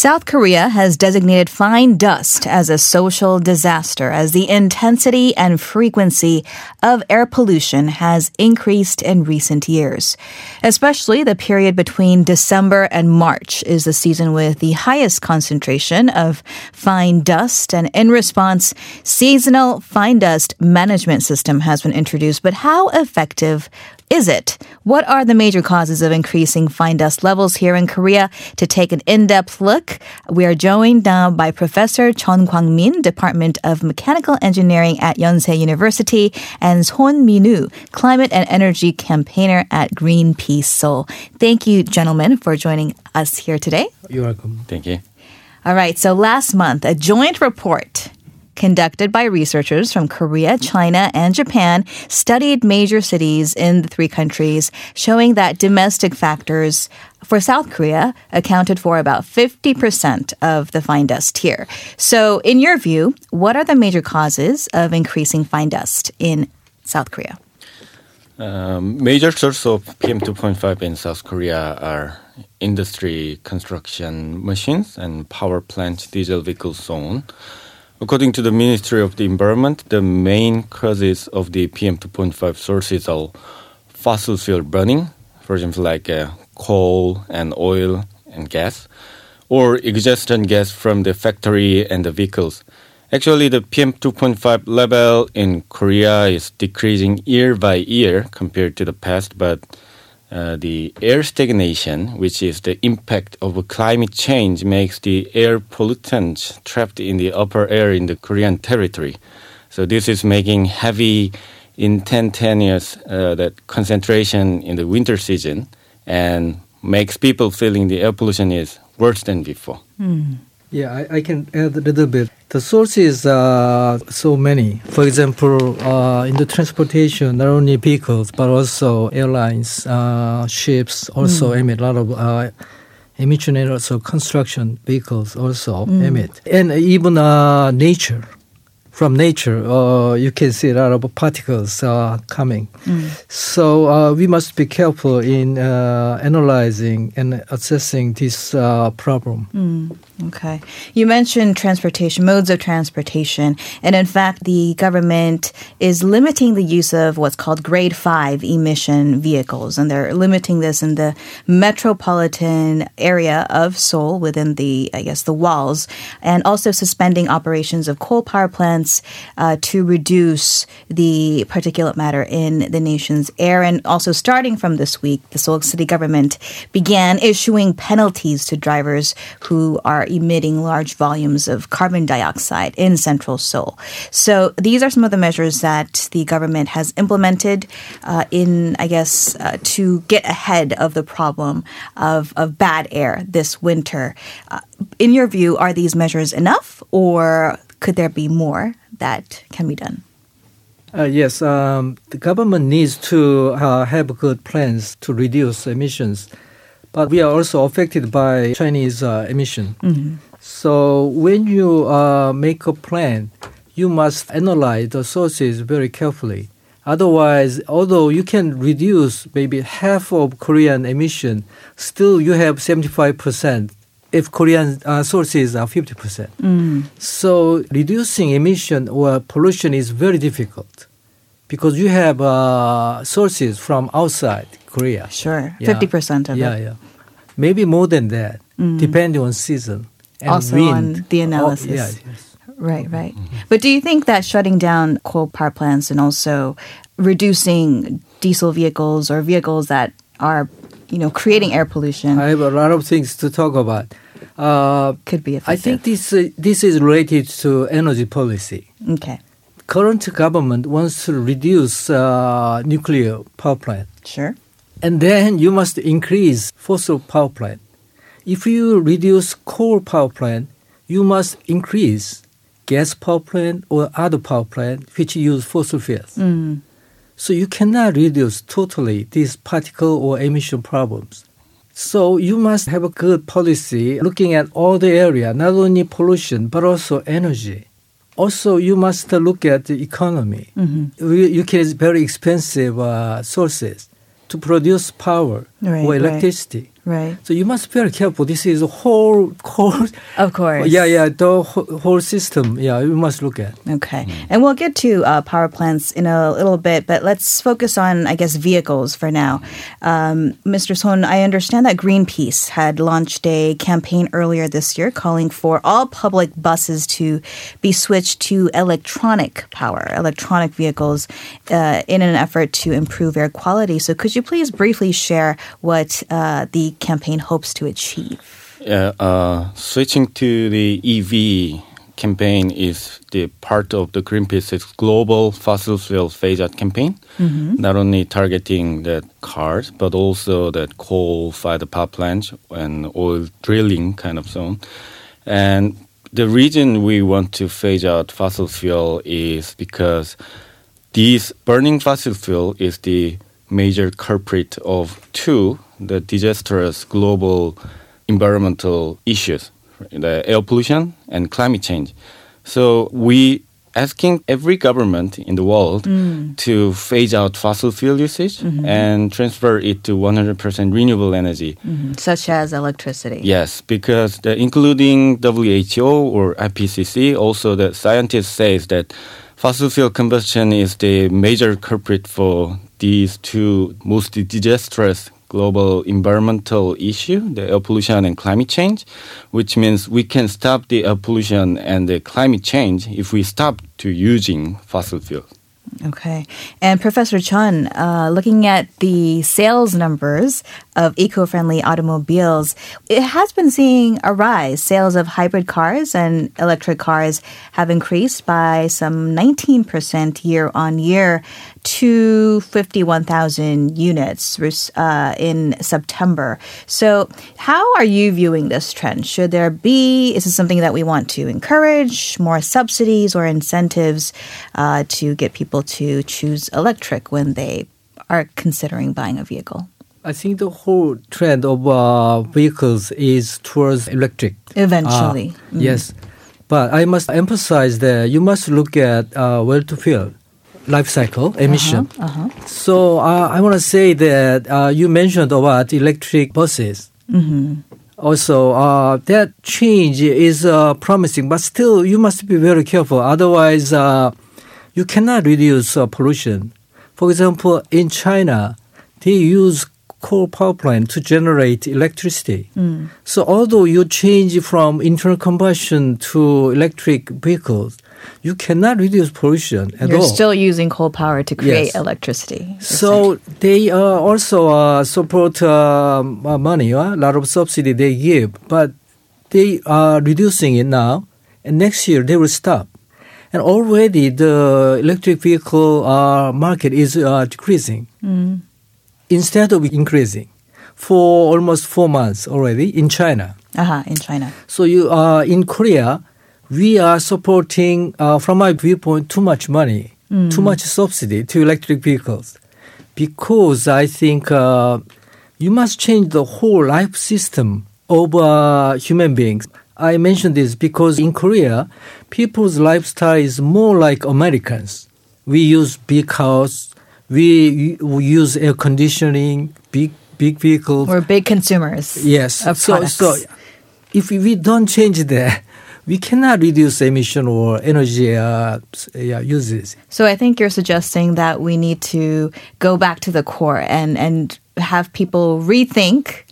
South Korea has designated fine dust as a social disaster as the intensity and frequency of air pollution has increased in recent years. Especially the period between December and March is the season with the highest concentration of fine dust and in response, seasonal fine dust management system has been introduced. But how effective is it? What are the major causes of increasing fine dust levels here in Korea? To take an in-depth look, we are joined now by Professor Chun Kwang-min, Department of Mechanical Engineering at Yonsei University, and Son Minu, Climate and Energy Campaigner at Greenpeace Seoul. Thank you, gentlemen, for joining us here today. You're welcome. Thank you. All right, so last month, a joint report conducted by researchers from Korea, China, and Japan studied major cities in the three countries, showing that domestic factors for South Korea accounted for about 50% of the fine dust here. So, in your view, what are the major causes of increasing fine dust in South Korea? Um, major sources of PM2.5 in South Korea are industry construction machines and power plant diesel vehicles so on. According to the Ministry of the Environment, the main causes of the PM2.5 sources are fossil fuel burning, for example, like uh, coal and oil and gas, or exhaustion gas from the factory and the vehicles. Actually, the PM2.5 level in Korea is decreasing year by year compared to the past, but uh, the air stagnation, which is the impact of climate change, makes the air pollutants trapped in the upper air in the Korean territory. So this is making heavy, instantaneous uh, that concentration in the winter season, and makes people feeling the air pollution is worse than before. Hmm. Yeah, I, I, can add a little bit. The sources are so many. For example, uh, in the transportation, not only vehicles but also airlines, uh, ships also mm. emit a lot of uh, emission, and also construction vehicles also mm. emit, and even uh, nature from nature, uh, you can see a lot of particles uh, coming. Mm. So uh, we must be careful in uh, analyzing and assessing this uh, problem. Mm. Okay. You mentioned transportation, modes of transportation. And in fact, the government is limiting the use of what's called grade five emission vehicles. And they're limiting this in the metropolitan area of Seoul within the, I guess, the walls, and also suspending operations of coal power plants uh, to reduce the particulate matter in the nation's air. And also starting from this week, the Seoul City government began issuing penalties to drivers who are emitting large volumes of carbon dioxide in central Seoul. So these are some of the measures that the government has implemented uh, in, I guess, uh, to get ahead of the problem of, of bad air this winter. Uh, in your view, are these measures enough or could there be more that can be done? Uh, yes, um, the government needs to uh, have good plans to reduce emissions but we are also affected by Chinese uh, emission. Mm-hmm. So when you uh, make a plan, you must analyze the sources very carefully. Otherwise, although you can reduce maybe half of Korean emission, still you have 75% if Korean uh, sources are 50%. Mm. So reducing emission or pollution is very difficult because you have uh, sources from outside Korea. Sure, 50% of yeah, it. Yeah, yeah, maybe more than that, mm. depending on season and also wind. on the analysis. Oh, yeah, yes. Right, right. Mm-hmm. But do you think that shutting down coal power plants and also reducing diesel vehicles or vehicles that are, you know, creating air pollution? I have a lot of things to talk about. Uh, Could be effective. I think this uh, this is related to energy policy. Okay current government wants to reduce uh, nuclear power plant. Sure. And then you must increase fossil power plant. If you reduce coal power plant, you must increase gas power plant or other power plant which use fossil fuels. Mm. So you cannot reduce totally these particle or emission problems. So you must have a good policy looking at all the area, not only pollution but also energy also you must look at the economy. Mm-hmm. You can use very expensive uh, sources to produce power right, or electricity. Right. Right. So you must be very careful. This is a whole, whole Of course. yeah, yeah, the whole whole system. Yeah, you must look at. Okay. And we'll get to uh, power plants in a little bit, but let's focus on, I guess, vehicles for now. Um, Mr. Son, I understand that Greenpeace had launched a campaign earlier this year calling for all public buses to be switched to electronic power, electronic vehicles, uh, in an effort to improve air quality. So could you please briefly share what uh, the campaign hopes to achieve? Yeah, uh, switching to the EV campaign is the part of the Greenpeace's global fossil fuel phase out campaign. Not only targeting the cars, but also that coal-fired power plants and oil drilling kind of zone. And the reason we want to phase out fossil fuel is because these burning fossil fuel is the major culprit of two the disastrous global environmental issues the air pollution and climate change. So we asking every government in the world mm. to phase out fossil fuel usage mm-hmm. and transfer it to 100% renewable energy. Mm-hmm. Such as electricity. Yes, because the, including WHO or IPCC, also the scientists says that fossil fuel combustion is the major culprit for these two most disastrous global environmental issue, the air pollution and climate change, which means we can stop the air pollution and the climate change if we stop to using fossil fuel. Okay. And Professor Chun, uh, looking at the sales numbers of eco friendly automobiles, it has been seeing a rise. Sales of hybrid cars and electric cars have increased by some 19% year on year to 51,000 units uh, in September. So, how are you viewing this trend? Should there be, is this something that we want to encourage, more subsidies or incentives uh, to get people to choose electric when they are considering buying a vehicle? I think the whole trend of uh, vehicles is towards electric. Eventually. Ah, Yes. But I must emphasize that you must look at uh, well to wheel life cycle emission. So uh, I want to say that uh, you mentioned about electric buses. Also, uh, that change is uh, promising, but still you must be very careful. Otherwise, uh, you cannot reduce uh, pollution. For example, in China, they use coal power plant to generate electricity. So although you change from internal combustion to electric vehicles, you cannot reduce pollution at You're all. still using coal power to create Yes. electricity. So they uh, also uh, support uh, money, a lot of subsidy they give, but they are reducing it now, and next year they will stop. And already the electric vehicle uh, market is uh, decreasing instead of increasing for almost four months already in China. uh in China. So you uh, in Korea, we are supporting, uh, from my viewpoint, too much money, too much subsidy to electric vehicles, because I think uh, you must change the whole life system of uh, human beings. I mention this because in Korea, people's lifestyle is more like Americans. We use big house, we, use air conditioning, big big vehicles. We're big consumers. Yes. of so, products. so if we don't change that, we cannot reduce emission or energy uh, uses. So I think you're suggesting that we need to go back to the core and and have people rethink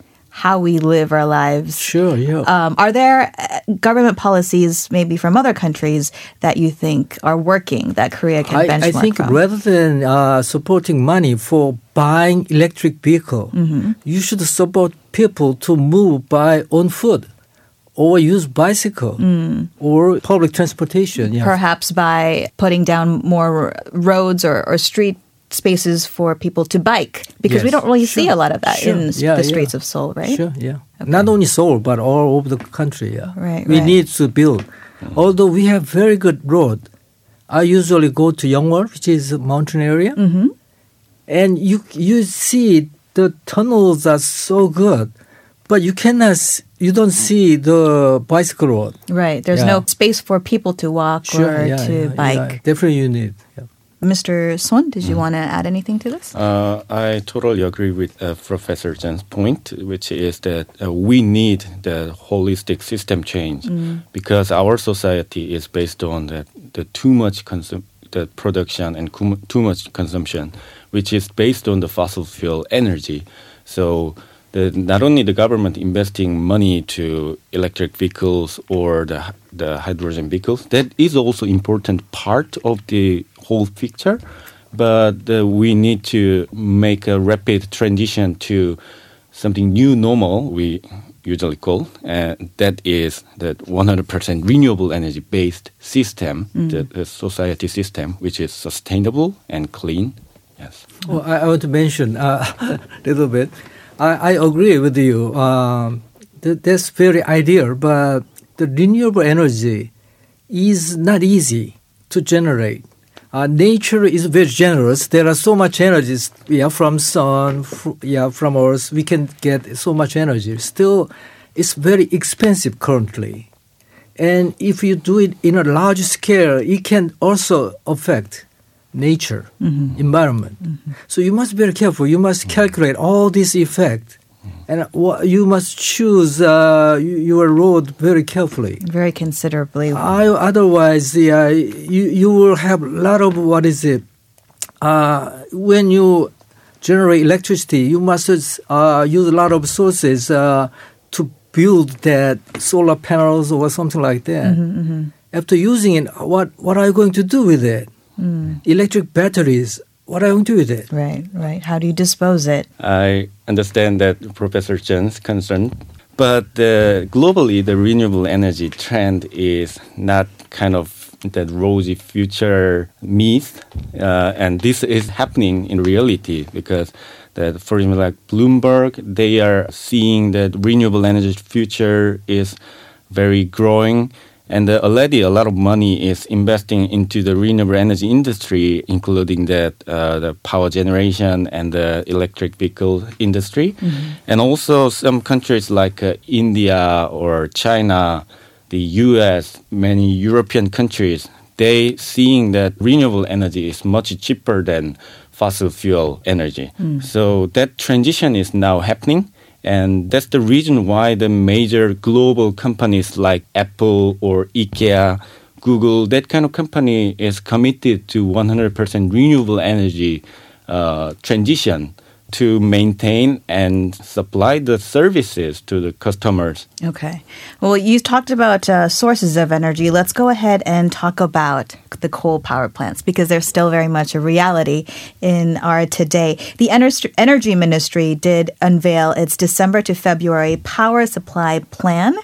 how we live our lives. Sure, yeah. Um, are there uh, government policies, maybe from other countries, that you think are working that Korea can I, benchmark I think from? rather than uh, supporting money for buying electric vehicle, Mm-hmm. you should support people to move by on foot or use bicycle or public transportation. Yeah. Mm. Perhaps by putting down more roads or, or street spaces for people to bike, because we don't really see a lot of that sure. in Yeah, the yeah. streets of Seoul, right? Sure, yeah. Not only Seoul, but all over the country. Yeah. Right, We right. need to build. Although we have very good road, I usually go to Yeongwol, which is a mountain area, Mm-hmm. and you you see the tunnels are so good, but you cannot, you don't see the bicycle road. Right. There's Yeah. no space for people to walk or to yeah, bike. yeah. Definitely, you need. Mr. Son, did you want to add anything to this? Uh, I totally agree with uh, Professor Chun's point, which is that uh, we need the holistic system change because our society is based on the, the too much consum- the production and cum- too much consumption, which is based on the fossil fuel energy. So the, not only the government investing money to electric vehicles or the the hydrogen vehicles, that is also important part of the whole picture. But uh, we need to make a rapid transition to something new normal. We usually call, and that is the 100% renewable energy based system, the, the society system, which is sustainable and clean. Yes. Well, I, I want to mention uh, a little bit. I, I agree with you. Um, th- that's very ideal, but the renewable energy is not easy to generate. Uh, nature is very generous. There are so much energy, yeah, from sun, fr- yeah, from Earth. We can get so much energy. Still, it's very expensive currently. And if you do it in a large scale, it can also affect nature, environment. So you must be very careful. You must calculate all these effects, and you must choose uh, your road very carefully. Very considerably. I, otherwise, yeah, you you will have a lot of what is it? Uh, when you generate electricity, you must uh, use a lot of sources uh, to build that solar panels or something like that. After using it, what what are you going to do with it? Electric batteries. What are you going to do with it? Right, right. How do you dispose it? I understand that Professor Chun's concern, but uh, globally, the renewable energy trend is not kind of that rosy future myth, uh, and this is happening in reality because that, for example, like Bloomberg, they are seeing that renewable energy future is very growing. And uh, already a lot of money is investing into the renewable energy industry, including that uh, the power generation and the electric vehicle industry, and also some countries like uh, India or China, the U.S., many European countries. They seeing that renewable energy is much cheaper than fossil fuel energy. So that transition is now happening. And that's the reason why the major global companies like Apple or IKEA, Google, that kind of company is committed to 100% renewable energy uh, transition to maintain and supply the services to the customers. Okay. Well, you talked about uh, sources of energy. Let's go ahead and talk about the coal power plants because they're still very much a reality in our today. The Ener- Energy Ministry did unveil its December to February power supply plan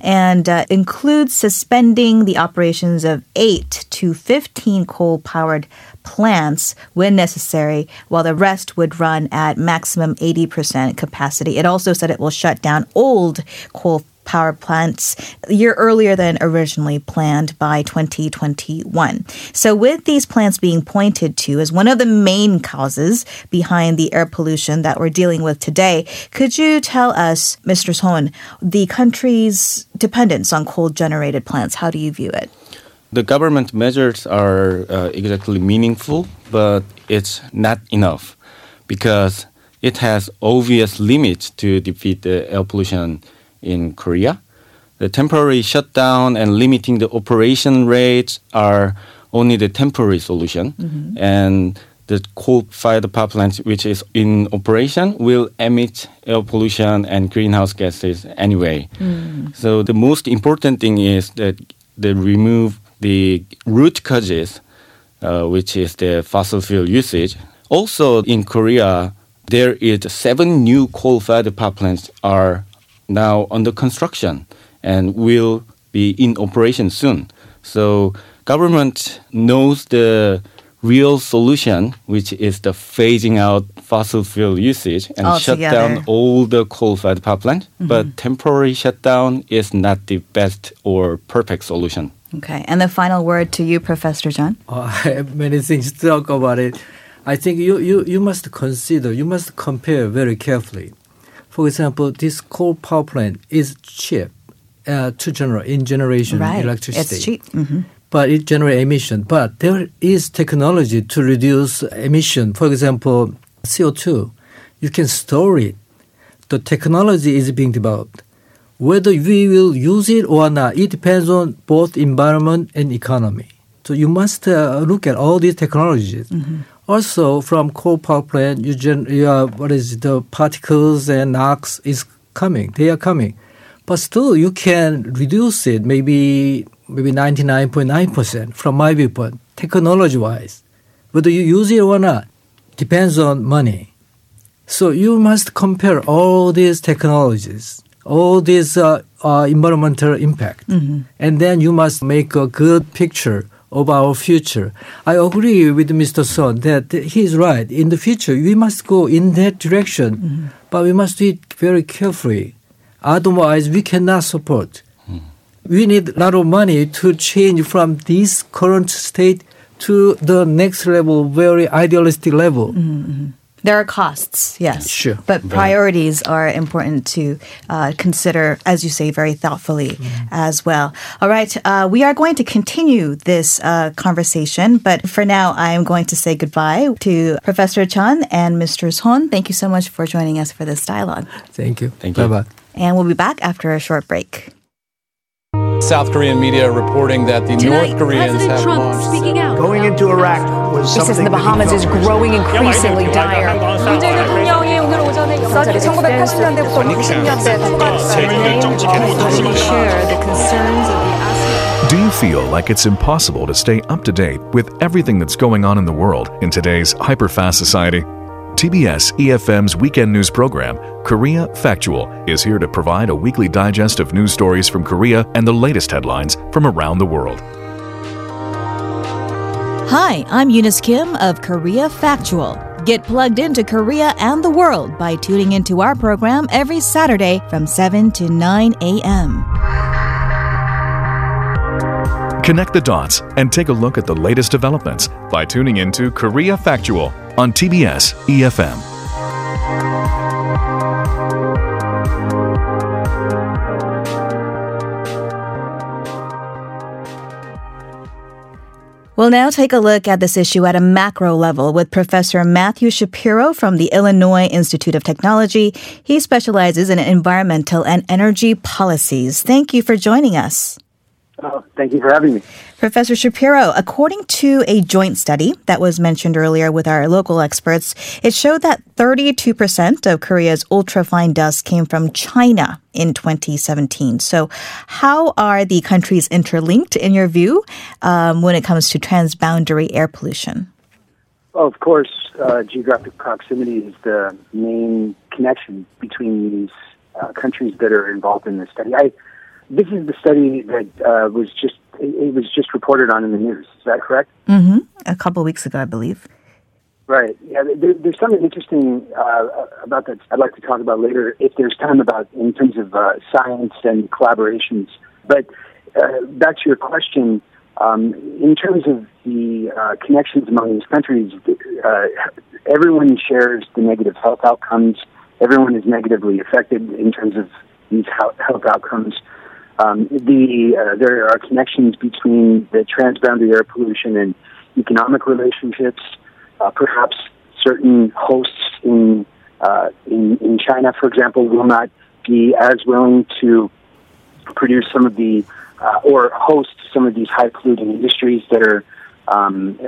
and uh, includes suspending the operations of 8 to 15 coal powered plants when necessary, while the rest would run at maximum 80% capacity. It also said it will shut down old coal power plants a year earlier than originally planned by 2021. So, with these plants being pointed to as one of the main causes behind the air pollution that we're dealing with today, could you tell us, Mr. Son, the country's dependence on coal generated plants? How do you view it? The government measures are uh, exactly meaningful, but it's not enough because it has obvious limits to defeat the air pollution in Korea. The temporary shutdown and limiting the operation rates are only the temporary solution, and the coal-fired power plant, which is in operation, will emit air pollution and greenhouse gases anyway. So the most important thing is that they remove the root causes, uh, which is the fossil fuel usage. Also, in Korea, there is seven new coal-fired power plants are now under construction and will be in operation soon. So, government knows the real solution, which is the phasing out fossil fuel usage and shut down all the coal-fired power plant. But temporary shutdown is not the best or perfect solution. Okay. And the final word to you, Professor Chun. Uh, I have many things to talk about it. I think you, you, you must consider, you must compare very carefully. For example, this coal power plant is cheap uh, to generate in generation Right. electricity. It's cheap. hmm but it generates emission. But there is technology to reduce emission. For example, CO2. You can store it. The technology is being developed. Whether we will use it or not, it depends on both environment and economy. So you must uh, look at all these technologies. Mm-hmm. Also, from coal power plant, you, gen- you are, what is the particles and NOx is coming. They are coming, but still you can reduce it. Maybe maybe ninety nine point nine percent from my viewpoint, technology wise. Whether you use it or not depends on money. So you must compare all these technologies, all these uh, uh, environmental impact, mm-hmm. and then you must make a good picture of our future. I agree with Mr. Son that he's right. In the future, we must go in that direction, mm-hmm. but we must do it very carefully. Otherwise, we cannot support. Mm. We need a lot of money to change from this current state to the next level, very idealistic level. Mm-hmm. There are costs, yes. Sure. But priorities are important to uh, consider, as you say, very thoughtfully mm. as well. All right. Uh, we are going to continue this uh, conversation, but for now, I am going to say goodbye to Professor Chun and Mr. Son. Thank you so much for joining us for this dialogue. Thank you. Thank you. Bye bye. And we'll be back after a short break. South Korean media reporting that the Tonight, North Koreans President have Trump launched. speaking out. Going into Iraq was He says something the that he Bahamas felt is was growing increasingly dire. 문재인 대통령이 오늘 오전에 Sunny 1980년대부터 90년대 share the concerns of the ASEAN. Do you feel like it's impossible to stay up to date with everything that's going on in the world in today's hyper-fast society? TBS EFM's weekend news program, Korea Factual, is here to provide a weekly digest of news stories from Korea and the latest headlines from around the world. Hi, I'm Eunice Kim of Korea Factual. Get plugged into Korea and the world by tuning into our program every Saturday from 7 to 9 a.m. Connect the dots and take a look at the latest developments by tuning into Korea Factual on TBS EFM. We'll now take a look at this issue at a macro level with Professor Matthew Shapiro from the Illinois Institute of Technology. He specializes in environmental and energy policies. Thank you for joining us. Oh, thank you for having me. Professor Shapiro, according to a joint study that was mentioned earlier with our local experts, it showed that 32% of Korea's ultrafine dust came from China in 2017. So, how are the countries interlinked in your view um, when it comes to transboundary air pollution? Well, of course, uh, geographic proximity is the main connection between these uh, countries that are involved in this study. I, this is the study that uh, was just it was just reported on in the news. Is that correct? Mm-hmm. A couple of weeks ago, I believe. Right. Yeah. There, there's something interesting uh, about that. I'd like to talk about later if there's time about in terms of uh, science and collaborations. But uh, back to your question, um, in terms of the uh, connections among these countries, uh, everyone shares the negative health outcomes. Everyone is negatively affected in terms of these health outcomes. Um, the uh, there are connections between the transboundary air pollution and economic relationships. Uh, perhaps certain hosts in, uh, in in China, for example, will not be as willing to produce some of the uh, or host some of these high polluting industries that are um,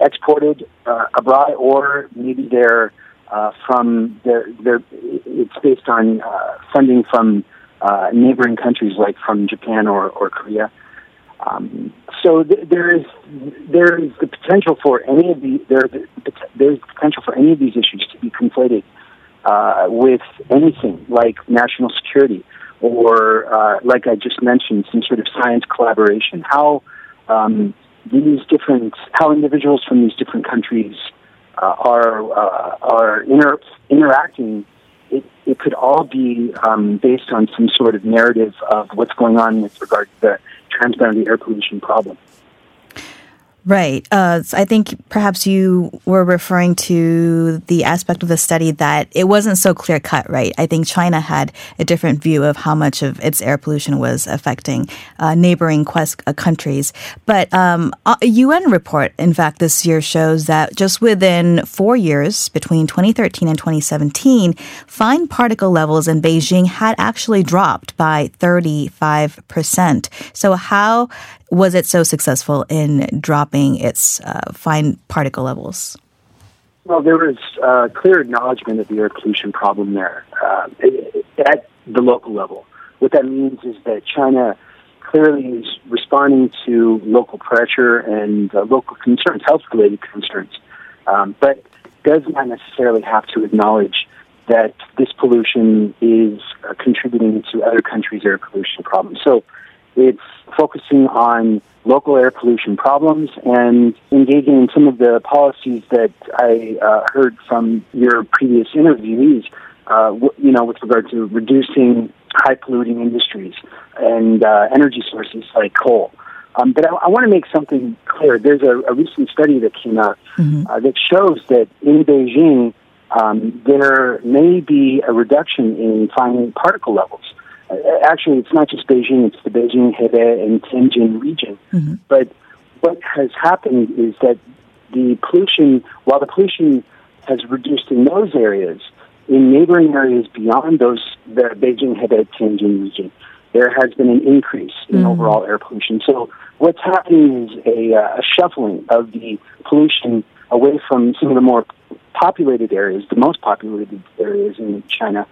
exported uh, abroad, or maybe they're uh, from they're, they're it's based on funding from uh, neighboring countries like from Japan or, or Korea. Um, so th- there is there is the potential for any of the there there's potential for any of these issues to be conflated uh, with anything like national security or uh, like I just mentioned some sort of science collaboration. How um, these different how individuals from these different countries uh, are uh, are inter- interacting it, it could all be um, based on some sort of narrative of what's going on with regard to the transboundary air pollution problem. Right. Uh, I think perhaps you were referring to the aspect of the study that it wasn't so clear cut, right? I think China had a different view of how much of its air pollution was affecting uh, neighboring quest- uh, countries. But um, a UN report, in fact, this year shows that just within four years, between 2013 and 2017, fine particle levels in Beijing had actually dropped by 35%. So, how was it so successful in dropping its uh, fine particle levels? Well, there was uh, clear acknowledgement of the air pollution problem there uh, at the local level. What that means is that China clearly is responding to local pressure and uh, local concerns, health-related concerns, um, but does not necessarily have to acknowledge that this pollution is uh, contributing to other countries' air pollution problems. So it's focusing on local air pollution problems and engaging in some of the policies that I uh, heard from your previous interviewees, uh, w- you know, with regard to reducing high polluting industries and uh, energy sources like coal. Um, but I, I want to make something clear. There's a, a recent study that came out Mm-hmm. uh, that shows that in Beijing, um, there may be a reduction in fine particle levels. Actually, it's not just Beijing, it's the Beijing, Hebei, and Tianjin region. But what has happened is that the pollution, while the pollution has reduced in those areas, in neighboring areas beyond those, the Beijing, Hebei, Tianjin region, there has been an increase in overall air pollution. So what's happening is a, uh, a shuffling of the pollution away from some of the more populated areas, the most populated areas in China,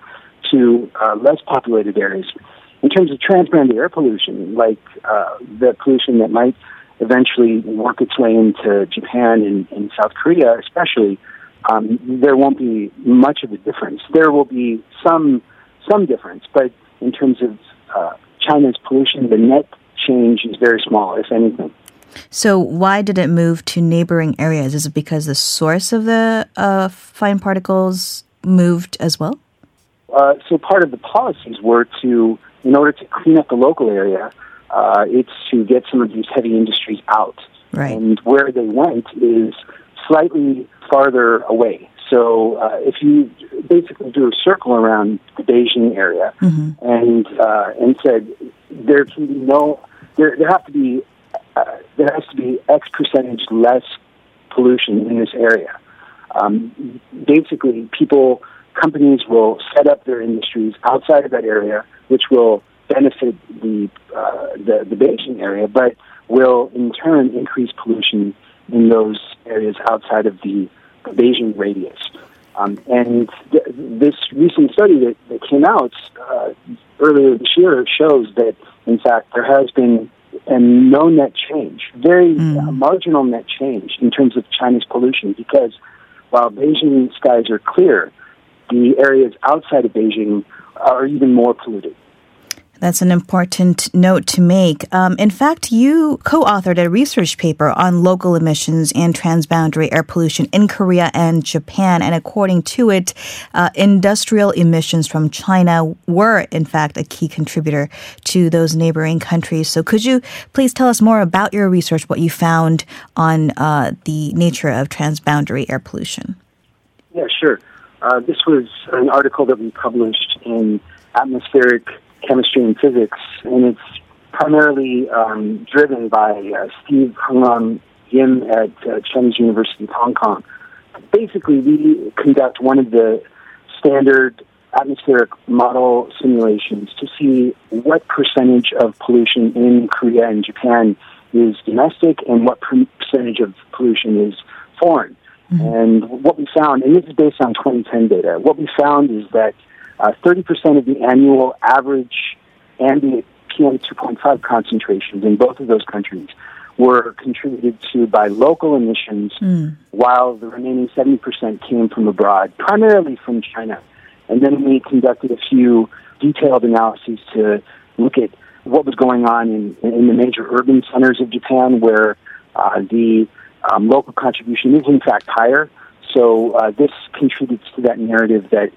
to uh, less populated areas. In terms of transboundary air pollution, like uh, the pollution that might eventually work its way into Japan and, and South Korea, especially, um, there won't be much of a difference. There will be some some difference, but in terms of uh, China's pollution, the net change is very small, if anything. So, why did it move to neighboring areas? Is it because the source of the uh, fine particles moved as well? Uh, so part of the policies were to, in order to clean up the local area, uh, it's to get some of these heavy industries out. Right. And where they went is slightly farther away. So uh, if you basically do a circle around the Beijing area and uh, and said there can be no, there there have to be, uh, there has to be X percentage less pollution in this area. Um, basically, people, companies will set up their industries outside of that area, which will benefit the uh, the, the Beijing area, but will in turn increase pollution in those areas outside of the, Beijing radius. Um, and th- this recent study that, that came out uh, earlier this year shows that, in fact, there has been a no net change, very uh, marginal net change in terms of China's pollution, because while Beijing skies are clear, the areas outside of Beijing are even more polluted. That's an important note to make. Um, in fact, you co authored a research paper on local emissions and transboundary air pollution in Korea and Japan. And according to it, uh, industrial emissions from China were, in fact, a key contributor to those neighboring countries. So, could you please tell us more about your research, what you found on uh, the nature of transboundary air pollution? Yeah, sure. Uh, this was an article that we published in Atmospheric Chemistry and Physics, and it's primarily um, driven by uh, Steve Hung Lam Yim at uh, Chinese University of Hong Kong. Basically, we conduct one of the standard atmospheric model simulations to see what percentage of pollution in Korea and Japan is domestic and what percentage of pollution is foreign. And what we found, and this is based on 2010 data, what we found is that uh, 30% of the annual average ambient PM2.5 concentrations in both of those countries were contributed to by local emissions, while the remaining 70% came from abroad, primarily from China. And then we conducted a few detailed analyses to look at what was going on in, in the major urban centers of Japan, where uh, the um, local contribution is in fact higher. So uh, this contributes to that narrative that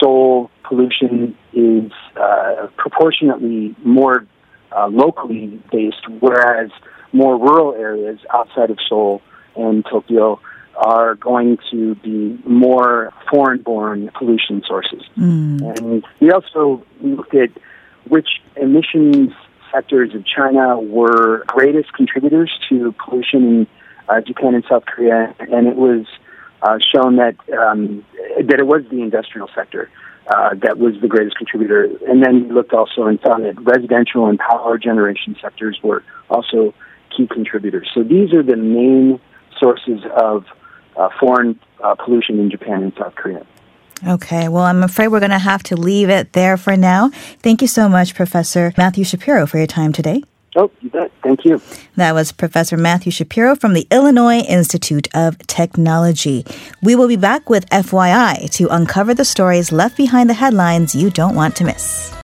Seoul pollution is uh, proportionately more uh, locally based, whereas more rural areas outside of Seoul and Tokyo are going to be more foreign-born pollution sources. And we also looked at which emissions sectors of China were greatest contributors to pollution uh, Japan and South Korea, and it was uh, shown that um, that it was the industrial sector uh, that was the greatest contributor. And then we looked also and found that residential and power generation sectors were also key contributors. So these are the main sources of uh, foreign uh, pollution in Japan and South Korea. Okay, well, I'm afraid we're going to have to leave it there for now. Thank you so much, Professor Matthew Shapiro, for your time today. Oh, you bet. Thank you. That was Professor Matthew Shapiro from the Illinois Institute of Technology. We will be back with FYI to uncover the stories left behind the headlines you don't want to miss.